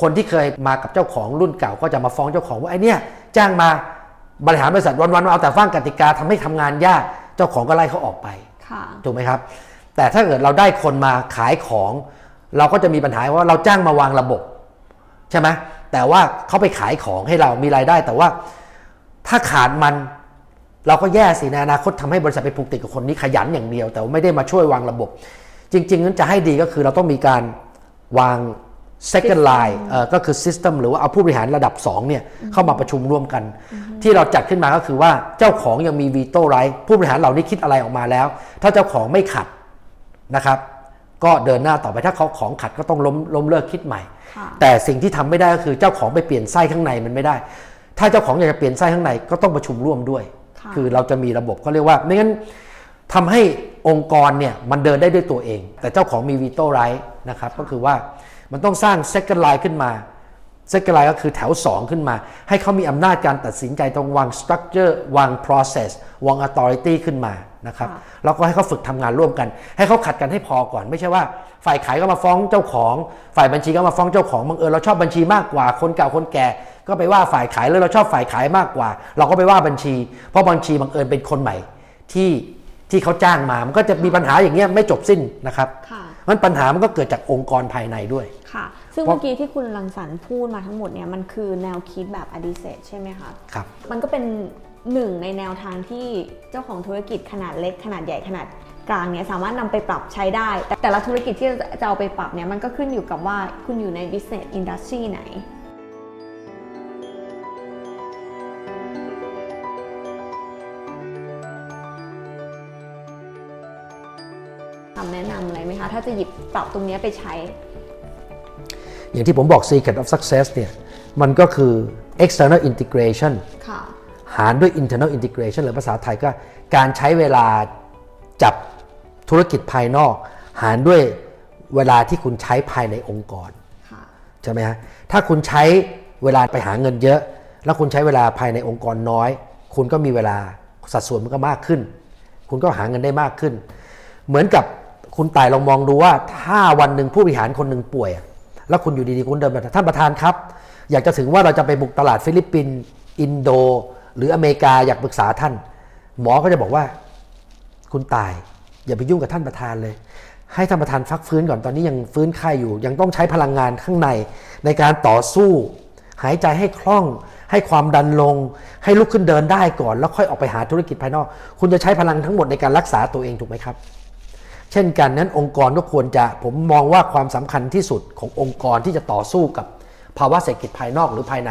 คนที่เคยมากับเจ้าของรุ่นเก่าก็จะมาฟ้องเจ้าของว่าไอ้นี่จ้างมาบริหารบริษัทวันๆเอาแต่ฟังกติกาทำให้ทำงานยากเจ้าของก็ไล่เขาออกไปค่ะถูกไหมครับ แต่ถ้าเกิดเราได้คนมาขายของ เราก็จะมีปัญหาว่าเราจ้างมาวางระบบใช่ไหมแต่ว่าเขาไปขายของให้เรามีรายได้ แต่ว่าถ้าขาดมัน เราก็แย่สิในอนาคตทำให้บริษัทไปผูกติดกับคนนี้ขยันอย่างเดียว แต่ว่าไม่ได้มาช่วยวางระบบ จริง ๆ นั้นจะให้ดีก็คือเราต้องมีการวาง second line เอ่อก็คือ system หรือว่าเอาผู้บริหารระดับ2เนี่ยเข้ามาประชุมร่วมกัน ที่เราจัดขึ้นมาก็คือว่าเจ้าของยังมี veto right ผู้บริหารเหล่านี้คิดอะไรออกมาแล้ว ถ้าเจ้าของไม่ขัดนะครับ ก็เดินหน้าต่อไปถ้าเขาของขัดก็ต้องล้มล้มเลิกคิดใหม่ค่ะแต่สิ่งที่ทำไม่ได้ก็คือเจ้าของไปเปลี่ยนไส้ข้างในมันไม่ได้ ถ้าเจ้าของอยากจะเปลี่ยนไส้ข้างในก็ต้องประชุมร่วมด้วย ค่ะคือเราจะมีระบบเขาเรียกว่า ไม่งั้นทำให้องค์กรเนี่ยมันเดินได้ด้วยตัวเอง แต่เจ้าของมีวีโต้ไรท์นะครับก็คือว่ามันต้องสร้าง second line ขึ้นมา second line ก็คือแถว 2 ขึ้นมา ให้เขามีอำนาจการตัดสินใจตรงวาง structure วาง process วาง authority ขึ้นมานะครับค่ะแล้วก็ให้เขาฝึกทำงานร่วมกัน ให้เขาขัดกันให้พอก่อน ไม่ใช่ว่า ฝ่ายขายก็มาฟ้องเจ้าของ ฝ่ายบัญชีก็มาฟ้องเจ้าของบังเอิญเราชอบบัญชีมากกว่าคนเก่าคนแก่ ก็ไปว่าฝ่ายขายแล้วเราชอบฝ่ายขายมากกว่า เราก็ไปว่าบัญชี เพราะบัญชีบังเอิญเป็นคนใหม่ที่ที่เขาจ้างมา มันก็จะมีปัญหาอย่างเงี้ยไม่จบสิ้นนะครับค่ะมันปัญหามันก็เกิดจากองค์กรภายในด้วยค่ะ ซึ่งเพราะเมื่อกี้ที่คุณรังสรรค์พูดมาทั้งหมดเนี่ยมันคือแนวคิดแบบอดิเซตใช่ไหมคะครับมันก็เป็นหนึ่งในแนวทางที่เจ้าของธุรกิจขนาดเล็กขนาดใหญ่ขนาดกลางเนี่ยสามารถนำไปปรับใช้ได้ แต่แต่ละธุรกิจที่จะเอาไปปรับเนี่ยมันก็ขึ้นอยู่กับว่าคุณอยู่ใน business industry ไหน คำแนะนำอะไรไหมคะ ถ้าจะหยิบปรับตรงเนี้ยไปใช้ อย่างที่ผมบอก secret of success เนี่ย มันก็คือ external integration ค่ะหารด้วย internal integration หรือภาษาไทยก็การใช้เวลาจับธุรกิจภายนอก หารด้วยเวลาที่คุณใช้ภายในองค์กรค่ะใช่ไหมฮะถ้าคุณใช้เวลาไปหาเงินเยอะ แล้วคุณใช้เวลาภายในองค์กรน้อย คุณก็มีเวลาสัดส่วนมันก็มากขึ้น คุณก็หาเงินได้มากขึ้น เหมือนกับ คุณต่ายลองมองดูว่าถ้าวันหนึ่งผู้บริหารคนหนึ่งป่วย แล้วคุณอยู่ดีๆคุณเดินมาท่านประธานครับ อยากจะถึงว่าเราจะไปบุกตลาดฟิลิปปินส์อินโด หรืออเมริกาอยากปรึกษาท่าน หมอก็จะบอกว่า คุณต่าย อย่าไปยุ่งกับท่านประธานเลย ให้ท่านประธานพักฟื้นก่อนตอนนี้ยังฟื้นไข้อยู่ ยังต้องใช้พลังงานข้างในในการต่อสู้ หายใจให้คล่อง ให้ความดันลง ให้ลุกขึ้นเดินได้ก่อน แล้วค่อยออกไปหาธุรกิจภายนอก คุณจะใช้พลังทั้งหมดในการรักษาตัวเองถูกไหมครับ เช่นกันนั้นองค์กรก็ควรจะผมมองว่าความสำคัญที่สุดขององค์กรที่จะต่อสู้กับภาวะเศรษฐกิจภายนอกหรือภายใน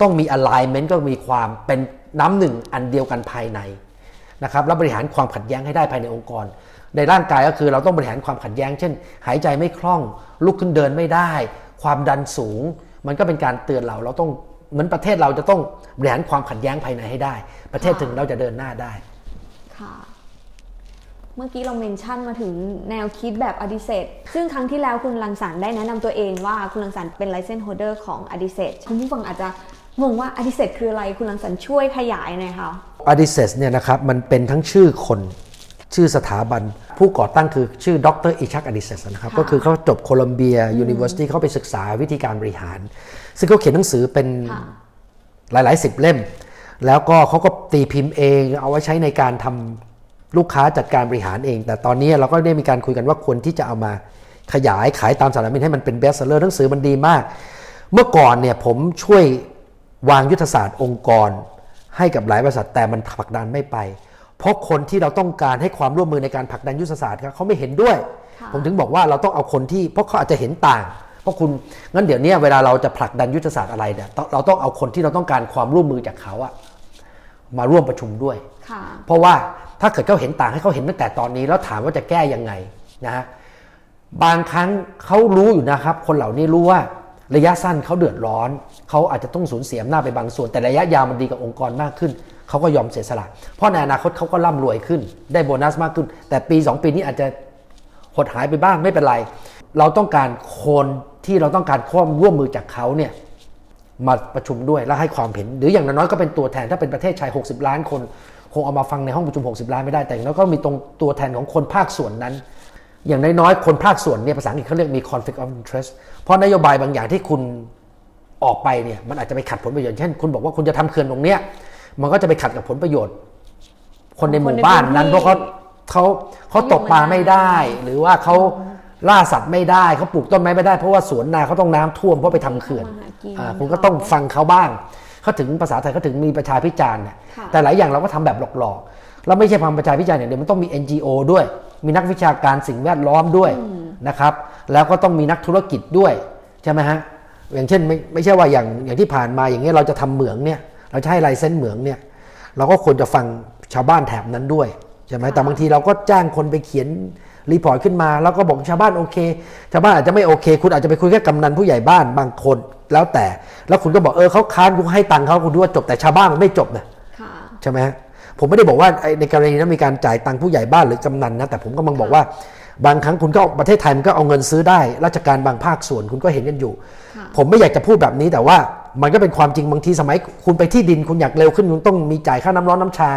ต้องมี alignment ก็มีความเป็นน้ำหนึ่งอันเดียวกันภายในนะครับและบริหารความขัดแย้งให้ได้ภายในองค์กร ในร่างกายก็คือเราต้องบริหารความขัดแย้ง เช่น หายใจไม่คล่อง ลุกขึ้นเดินไม่ได้ ความดันสูง มันก็เป็นการเตือนเราเราต้องเหมือนประเทศเราจะต้องบริหารความขัดแย้งภายในให้ได้ ประเทศถึงเราจะเดินหน้าได้ค่ะ เมื่อกี้เราเมนชั่นมาถึงแนวคิดแบบอดิเซตซึ่งครั้งที่แล้วคุณลังสรรค์ได้แนะนำตัวเองว่าคุณลังสรรค์เป็น license holder ของอดิเซตคุณผู้ฟังอาจจะงงว่าอดิเซตคืออะไรคุณลังสรรค์ช่วยขยายหน่อยค่ะ a d i s e s เนี่ยนะครับมันเป็นทั้งชื่อคนชื่อสถาบันผู้ก่อตั้งคือชื่อดร. Ichak Adizes นะครับค่ะก็คือเขาจบ Columbia University เขาไปศึกษาวิธีการบริหาร ซึ่งเขาเขียนหนังสือเป็นค่ะหลายๆสิบเล่ม แล้วก็เขาก็ตีพิมพ์เอง เอาไว้ใช้ในการทำ ลูกค้าจัดการบริหารเอง แต่ตอนนี้เราก็ได้มีการคุยกันว่าควรที่จะเอามาขยายขายตามสนามบินให้มันเป็น bestseller หนังสือมันดีมาก เมื่อก่อนเนี่ยผมช่วยวางยุทธศาสตร์องค์กร ให้กับหลายบริษัทแต่มันผลักดันไม่ไป เพราะคนที่เราต้องการให้ความร่วมมือในการผลักดันยุทธศาสตร์ครับเขาไม่เห็นด้วยค่ะผมถึงบอกว่าเราต้องเอาคนที่เพราะเขาอาจจะเห็นต่าง เพราะคุณงั้นเดี๋ยวเนี้เวลาเราจะผลักดันยุทธศาสตร์อะไรเนี่ยต้องเราต้องเอาคนที่เราต้องการความร่วมมือจากเขาอะมาร่วมประชุมด้วยค่ะเพราะว่า ถ้าเกิดเขาเห็นต่างให้เขาเห็นตั้งแต่ตอนนี้ แล้วถามว่าจะแก้ยังไงนะฮะบางครั้งเขารู้อยู่นะครับ คนเหล่านี้รู้ว่าระยะสั้นเขาเดือดร้อน เขาอาจจะต้องสูญเสียอำนาจไปบางส่วน แต่ระยะยาวมันดีกับองค์กรมากขึ้น เขาก็ยอมเสียสละ เพราะในอนาคตเขาก็ร่ำรวยขึ้น ได้โบนัสมากขึ้น แต่ปี 2 ปีนี้อาจจะหดหายไปบ้างไม่เป็นไร เราต้องการคนที่เราต้องการความร่วมมือจากเขาเนี่ยมาประชุมด้วยแล้วให้ความเห็น หรืออย่างน้อยก็เป็นตัวแทนถ้าเป็นประเทศชาย 60 ล้านคน คงเอามาฟังในห้องประชุม 60 ล้านไม่ได้แต่อย่างน้อยก็มีตรงตัวแทนของคนภาคส่วนนั้น อย่างน้อยๆคนภาคส่วนเนี่ยภาษาอังกฤษเขาเรียกมี conflict of interest เพราะนโยบายบางอย่างที่คุณออกไปเนี่ยมันอาจจะไปขัดผลประโยชน์เช่น คุณบอกว่าคุณจะทำเขื่อนตรงเนี้ยมันก็จะไปขัดกับผลประโยชน์ คนในหมู่บ้านนั้นเพราะเขาเขาเขาตกปลาไม่ได้ หรือว่าเขาล่าสัตว์ไม่ได้เขาปลูกต้นไม้ไม่ได้เพราะว่าสวนนาเขาต้องน้ำท่วมเพราะไปทำเขื่อนทำมาหากินอ่าคุณก็ต้องฟังเขาบ้าง เขาถึงภาษาไทยเขาถึงมีประชาพิจารณ์เนี่ยค่ะแต่หลายอย่างเราก็ทำแบบหลอกๆแล้วไม่ใช่ความประชาพิจารณ์อย่างเดียวมันต้องมี NGO ด้วย มีนักวิชาการสิ่งแวดล้อมด้วยนะครับ แล้วก็ต้องมีนักธุรกิจด้วยใช่ไหมฮะอย่างเช่นไม่ไม่ใช่ว่าอย่างอย่างที่ผ่านมาอย่างเงี้ยเราจะทำเหมืองเนี่ย เราจะให้ license เหมืองเนี่ย เราก็ควรจะฟังชาวบ้านแถบนั้นด้วยใช่ไหมแต่บางทีเราก็จ้างคนไปเขียน report ขึ้นมาแล้วก็บอกชาวบ้านโอเค ชาวบ้านอาจจะไม่โอเค คุณอาจจะไปคุยแค่กำนันผู้ใหญ่บ้านบางคน แล้วแต่ แล้วคุณก็บอกเออเขาค้านคุณให้ตังค์เขาคุณดูว่าจบแต่ชาวบ้านมันไม่จบนะค่ะใช่ไหมฮะผมไม่ได้บอกว่าไอ้ในกรณีนั้นมีการจ่ายตังค์ผู้ใหญ่บ้านหรือกำนันนะแต่ผมก็มังบอกว่า บางครั้งคุณก็ประเทศไทยมันก็เอาเงินซื้อได้ ราชการบางภาคส่วนคุณก็เห็นกันอยู่ค่ะผมไม่อยากจะพูดแบบนี้แต่ว่ามันก็เป็นความจริงบางทีสมัย คุณไปที่ดินคุณอยากเร็วขึ้นคุณต้องมีจ่ายค่าน้ำร้อนน้ำชา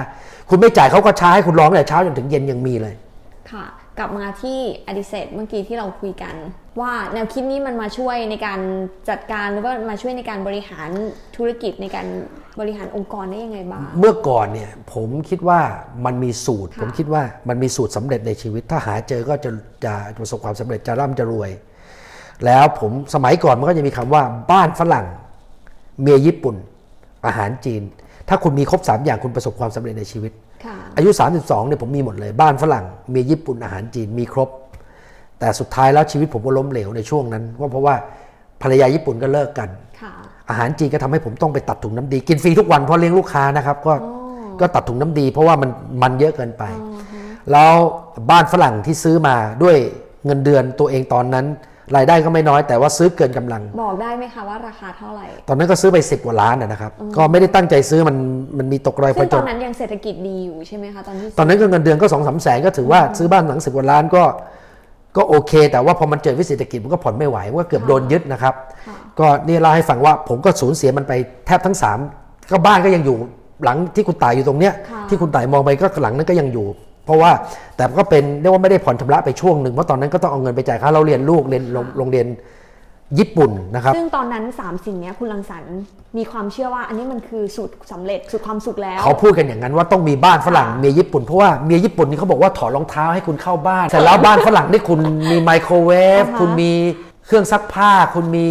คุณไม่จ่ายเขาก็ช้าให้คุณร้องแต่เช้าจนถึงเย็นยังมีเลยค่ะ กลับมาที่อดิเซตเมื่อกี้ที่เราคุยกัน ว่าแนวคิดนี้มันมาช่วยในการจัดการหรือว่ามาช่วยในการบริหารธุรกิจในการบริหารองค์กรได้ยังไงบ้าง เมื่อก่อนเนี่ยผมคิดว่ามันมีสูตรค่ะผมคิดว่ามันมีสูตรสำเร็จในชีวิต ถ้าหาเจอก็จะจะประสบความสำเร็จจะร่ำจะรวย แล้วผมสมัยก่อนมันก็จะมีคำว่าบ้านฝรั่ง เมียญี่ปุ่น อาหารจีน ถ้าคุณมีครบ3อย่างคุณประสบความสำเร็จในชีวิตค่ะ อายุ 32เนี่ยผมมีหมดเลยบ้านฝรั่งเมียญี่ปุ่นอาหารจีนมีครบ แต่สุดท้ายแล้วชีวิตผมก็ล้มเหลวในช่วงนั้นว่าเพราะว่าภรรยาญี่ปุ่นก็เลิกกันค่ะอาหารจีนก็ทำให้ผมต้องไปตัดถุงน้ำดี กินฟรีทุกวันเพราะเลี้ยงลูกค้านะครับ ก็อ๋อก็ตัดถุงน้ำดี เพราะว่ามันมันเยอะเกินไปอ๋อฮะแล้วบ้านฝรั่งที่ซื้อมาด้วยเงินเดือนตัวเองตอนนั้น รายได้ก็ไม่น้อยแต่ว่าซื้อเกินกำลัง บอกได้ไหมคะว่าราคาเท่าไหร่ ตอนนั้นก็ซื้อไป10กว่าล้านนะนะครับ ก็ไม่ได้ตั้งใจซื้อมันมันมีตกรอยพซึ่องจตอนนนั้นยังเศรษฐกิจดีอยู่ใช่ไหมคะตอนที่ตอนนั้นก็เงินเดือนก็สองสามแสนก็ถือว่าซื้อบ้านหลังสิบกว่าล้านก็ก็โอเค แต่ว่าพอมันเจอวิกฤตเศรษฐกิจมันก็ผ่อนไม่ไหวมันก็เกือบโดนยึดนะครับค่ะก็นี่เล่าให้ฟังว่าผมก็สูญเสียมันไปแทบทั้งสามก็บ้านก็ยังอยู่หลังที่คุณตายอยู่ตรงเนี้ยค่ะที่คุณตายมองไปก็หลังนั้นก็ยังอยู่ เพราะว่าแต่ก็เป็นเรียกว่าไม่ได้ผ่อนชำระไปช่วงหนึ่งเพราะตอนนั้นก็ต้องเอาเงินไปจ่ายค่าเราเรียนลูกเรียนโรงโรงเรียนญี่ปุ่นนะครับ ซึ่งตอนนั้น 3 สิ่งเนี้ยคุณลังสรรค์มีความเชื่อว่า อันนี้มันคือสูตรสำเร็จสูตรความสุขแล้ว เขาพูดกันอย่างนั้นว่าต้องมีบ้านฝรั่งเมียญี่ปุ่นเพราะว่าเมียญี่ปุ่นนี่เขาบอกว่าถอดรองเท้าให้คุณเข้าบ้านแต่แล้วบ้านฝรั่งนี่คุณมีไมโครเวฟอ่าฮะคุณมีเครื่องซักผ้า คุณมี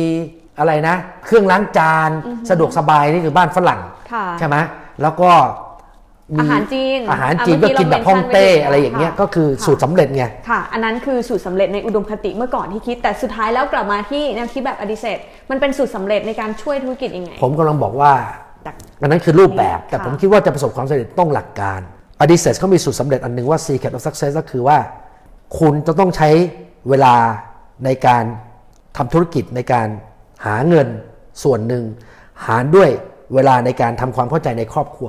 อะไรนะ เครื่องล้างจานสะดวกสบายนี่คือบ้านฝรั่งค่ะใช่ไหมแล้วก็มี อาหารจีน อาหารจีนอะก็เมื่อกี้กินแบบเราฮ่องเต้ mention ไว้อะไรอย่างเงี้ยค่ะก็คือค่ะสูตรสำเร็จไงค่ะ อันนั้นคือสูตรสำเร็จในอุดมคติเมื่อก่อนที่คิด แต่สุดท้ายแล้วกลับมาที่แนวคิดแบบอดิเซตมันเป็นสูตรสำเร็จในการช่วยธุรกิจยังไง ผมกำลังบอกว่าจากอันนั้นคือรูปแบบ แต่ค่ะผมคิดว่าจะประสบความสำเร็จต้องหลักการ Adizes เขามีสูตรสำเร็จอันหนึ่งว่า secret of success ก็คือว่า คุณจะต้องใช้เวลาในการทำธุรกิจในการหาเงินส่วนหนึ่งหารด้วยเวลาในการทำความเข้าใจในครอบครัว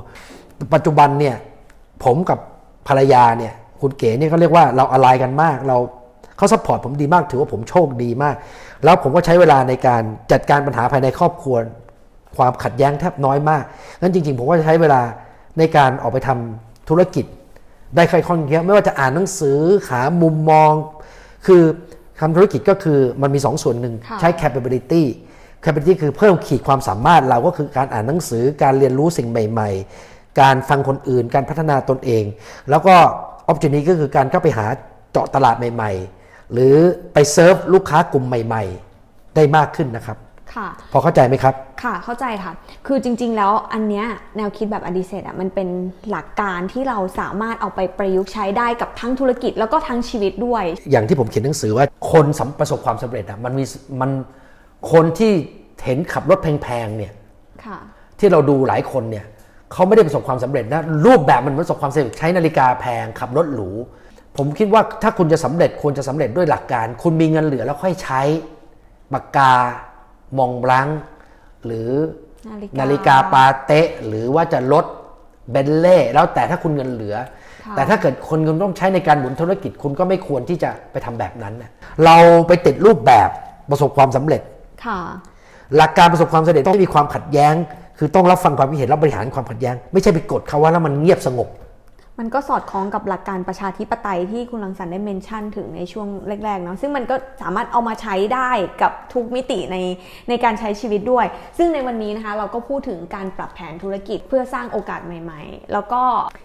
ปัจจุบันเนี่ยผมกับภรรยาเนี่ยคุณเก๋เนี่ยเขาเรียกว่าเราอะไรกันมาก เราเขา support ผมดีมากถือว่าผมโชคดีมาก แล้วผมก็ใช้เวลาในการจัดการปัญหาภายในครอบครัวความขัดแย้งแทบน้อยมากงั้นจริง ๆ ผมก็จะใช้เวลาในการออกไปทำธุรกิจ ได้ค่อยค่อนเยอะไม่ว่าจะอ่านหนังสือหามุมมอง คือทำธุรกิจก็คือมันมี 2ส่วนหนึ่งค่ะใช้ capability capability คือเพิ่มขีดความสามารถเราก็คือการอ่านหนังสือการเรียนรู้สิ่งใหม่ ๆ การฟังคนอื่น การพัฒนาตนเอง แล้วก็ opportunity ก็คือการเข้าไปหาเจาะตลาดใหม่ ๆ หรือไปเซิร์ฟลูกค้ากลุ่มใหม่ ๆ ได้มากขึ้นนะครับค่ะพอเข้าใจไหมครับ ค่ะ เข้าใจค่ะ คือจริง ๆ แล้วอันเนี้ยแนวคิดแบบอดิเซตอะมันเป็นหลักการที่เราสามารถเอาไปประยุกต์ใช้ได้กับทั้งธุรกิจแล้วก็ทั้งชีวิตด้วย อย่างที่ผมเขียนหนังสือว่าคนสำประสบความสำเร็จอะมันมีมันคนที่เห็นขับรถแพงๆเนี่ยค่ะที่เราดูหลายคนเนี่ย เขาไม่ได้ประสบความสำเร็จนะรูปแบบมันประสบความสำเร็จใช้นาฬิกาแพงขับรถหรูผมคิดว่าถ้าคุณจะสำเร็จควรจะสำเร็จด้วยหลักการ คุณมีเงินเหลือแล้วค่อยใช้ปากกามองบลัง หรือนาฬิกานาฬิกาปาเตะ หรือว่าจะลดเบนเล่แล้วแต่ถ้าคุณเงินเหลือค่ะแต่ถ้าเกิดคนคุณต้องใช้ในการหมุนธุรกิจคุณก็ไม่ควรที่จะไปทำแบบนั้นนะเราไปติดรูปแบบประสบความสำเร็จค่ะหลักการประสบความสำเร็จต้องมีความขัดแย้ง คือต้องรับฟังความคิดเห็นและบริหารความขัดแย้ง ไม่ใช่ไปกดเขาว่าแล้วมันเงียบสงบ มันก็สอดคล้องกับหลักการประชาธิปไตยที่คุณรังสรรค์ได้เมนชั่นถึงในช่วงแรกๆเนาะซึ่งมันก็สามารถเอามาใช้ได้กับทุกมิติในในการใช้ชีวิตด้วย ซึ่งในวันนี้นะคะเราก็พูดถึงการปรับแผนธุรกิจเพื่อสร้างโอกาสใหม่ ๆ แล้วก็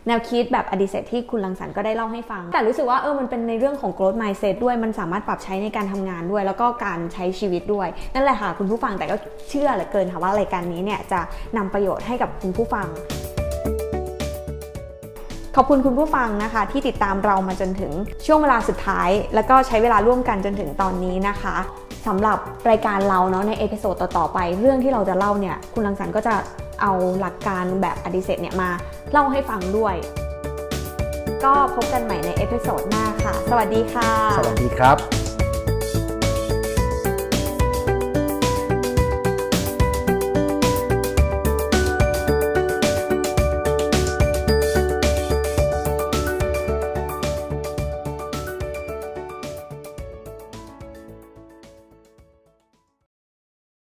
แนวคิดแบบอดิเซตที่คุณรังสรรค์ก็ได้เล่าให้ฟัง แต่รู้สึกว่าเออมันเป็นในเรื่องของ growth mindset ด้วยมันสามารถปรับใช้ในการทำงานด้วย แล้วก็การใช้ชีวิตด้วย นั่นแหละค่ะคุณผู้ฟังแต่ก็เชื่อเหลือเกินค่ะว่ารายการนี้เนี่ยจะนำประโยชน์ให้กับคุณผู้ฟัง ขอบคุณคุณผู้ฟังนะคะ ที่ติดตามเรามาจนถึงช่วงเวลาสุดท้าย แล้วก็ใช้เวลาร่วมกันจนถึงตอนนี้นะคะสำหรับรายการเราเนาะใน episode ต่อๆไป เรื่องที่เราจะเล่าเนี่ยคุณรังสรรค์ก็จะเอาหลักการแบบ Adizes เนี่ยมาเล่าให้ฟังด้วย ก็พบกันใหม่ใน episode หน้าค่ะ สวัสดีค่ะ สวัสดีครับ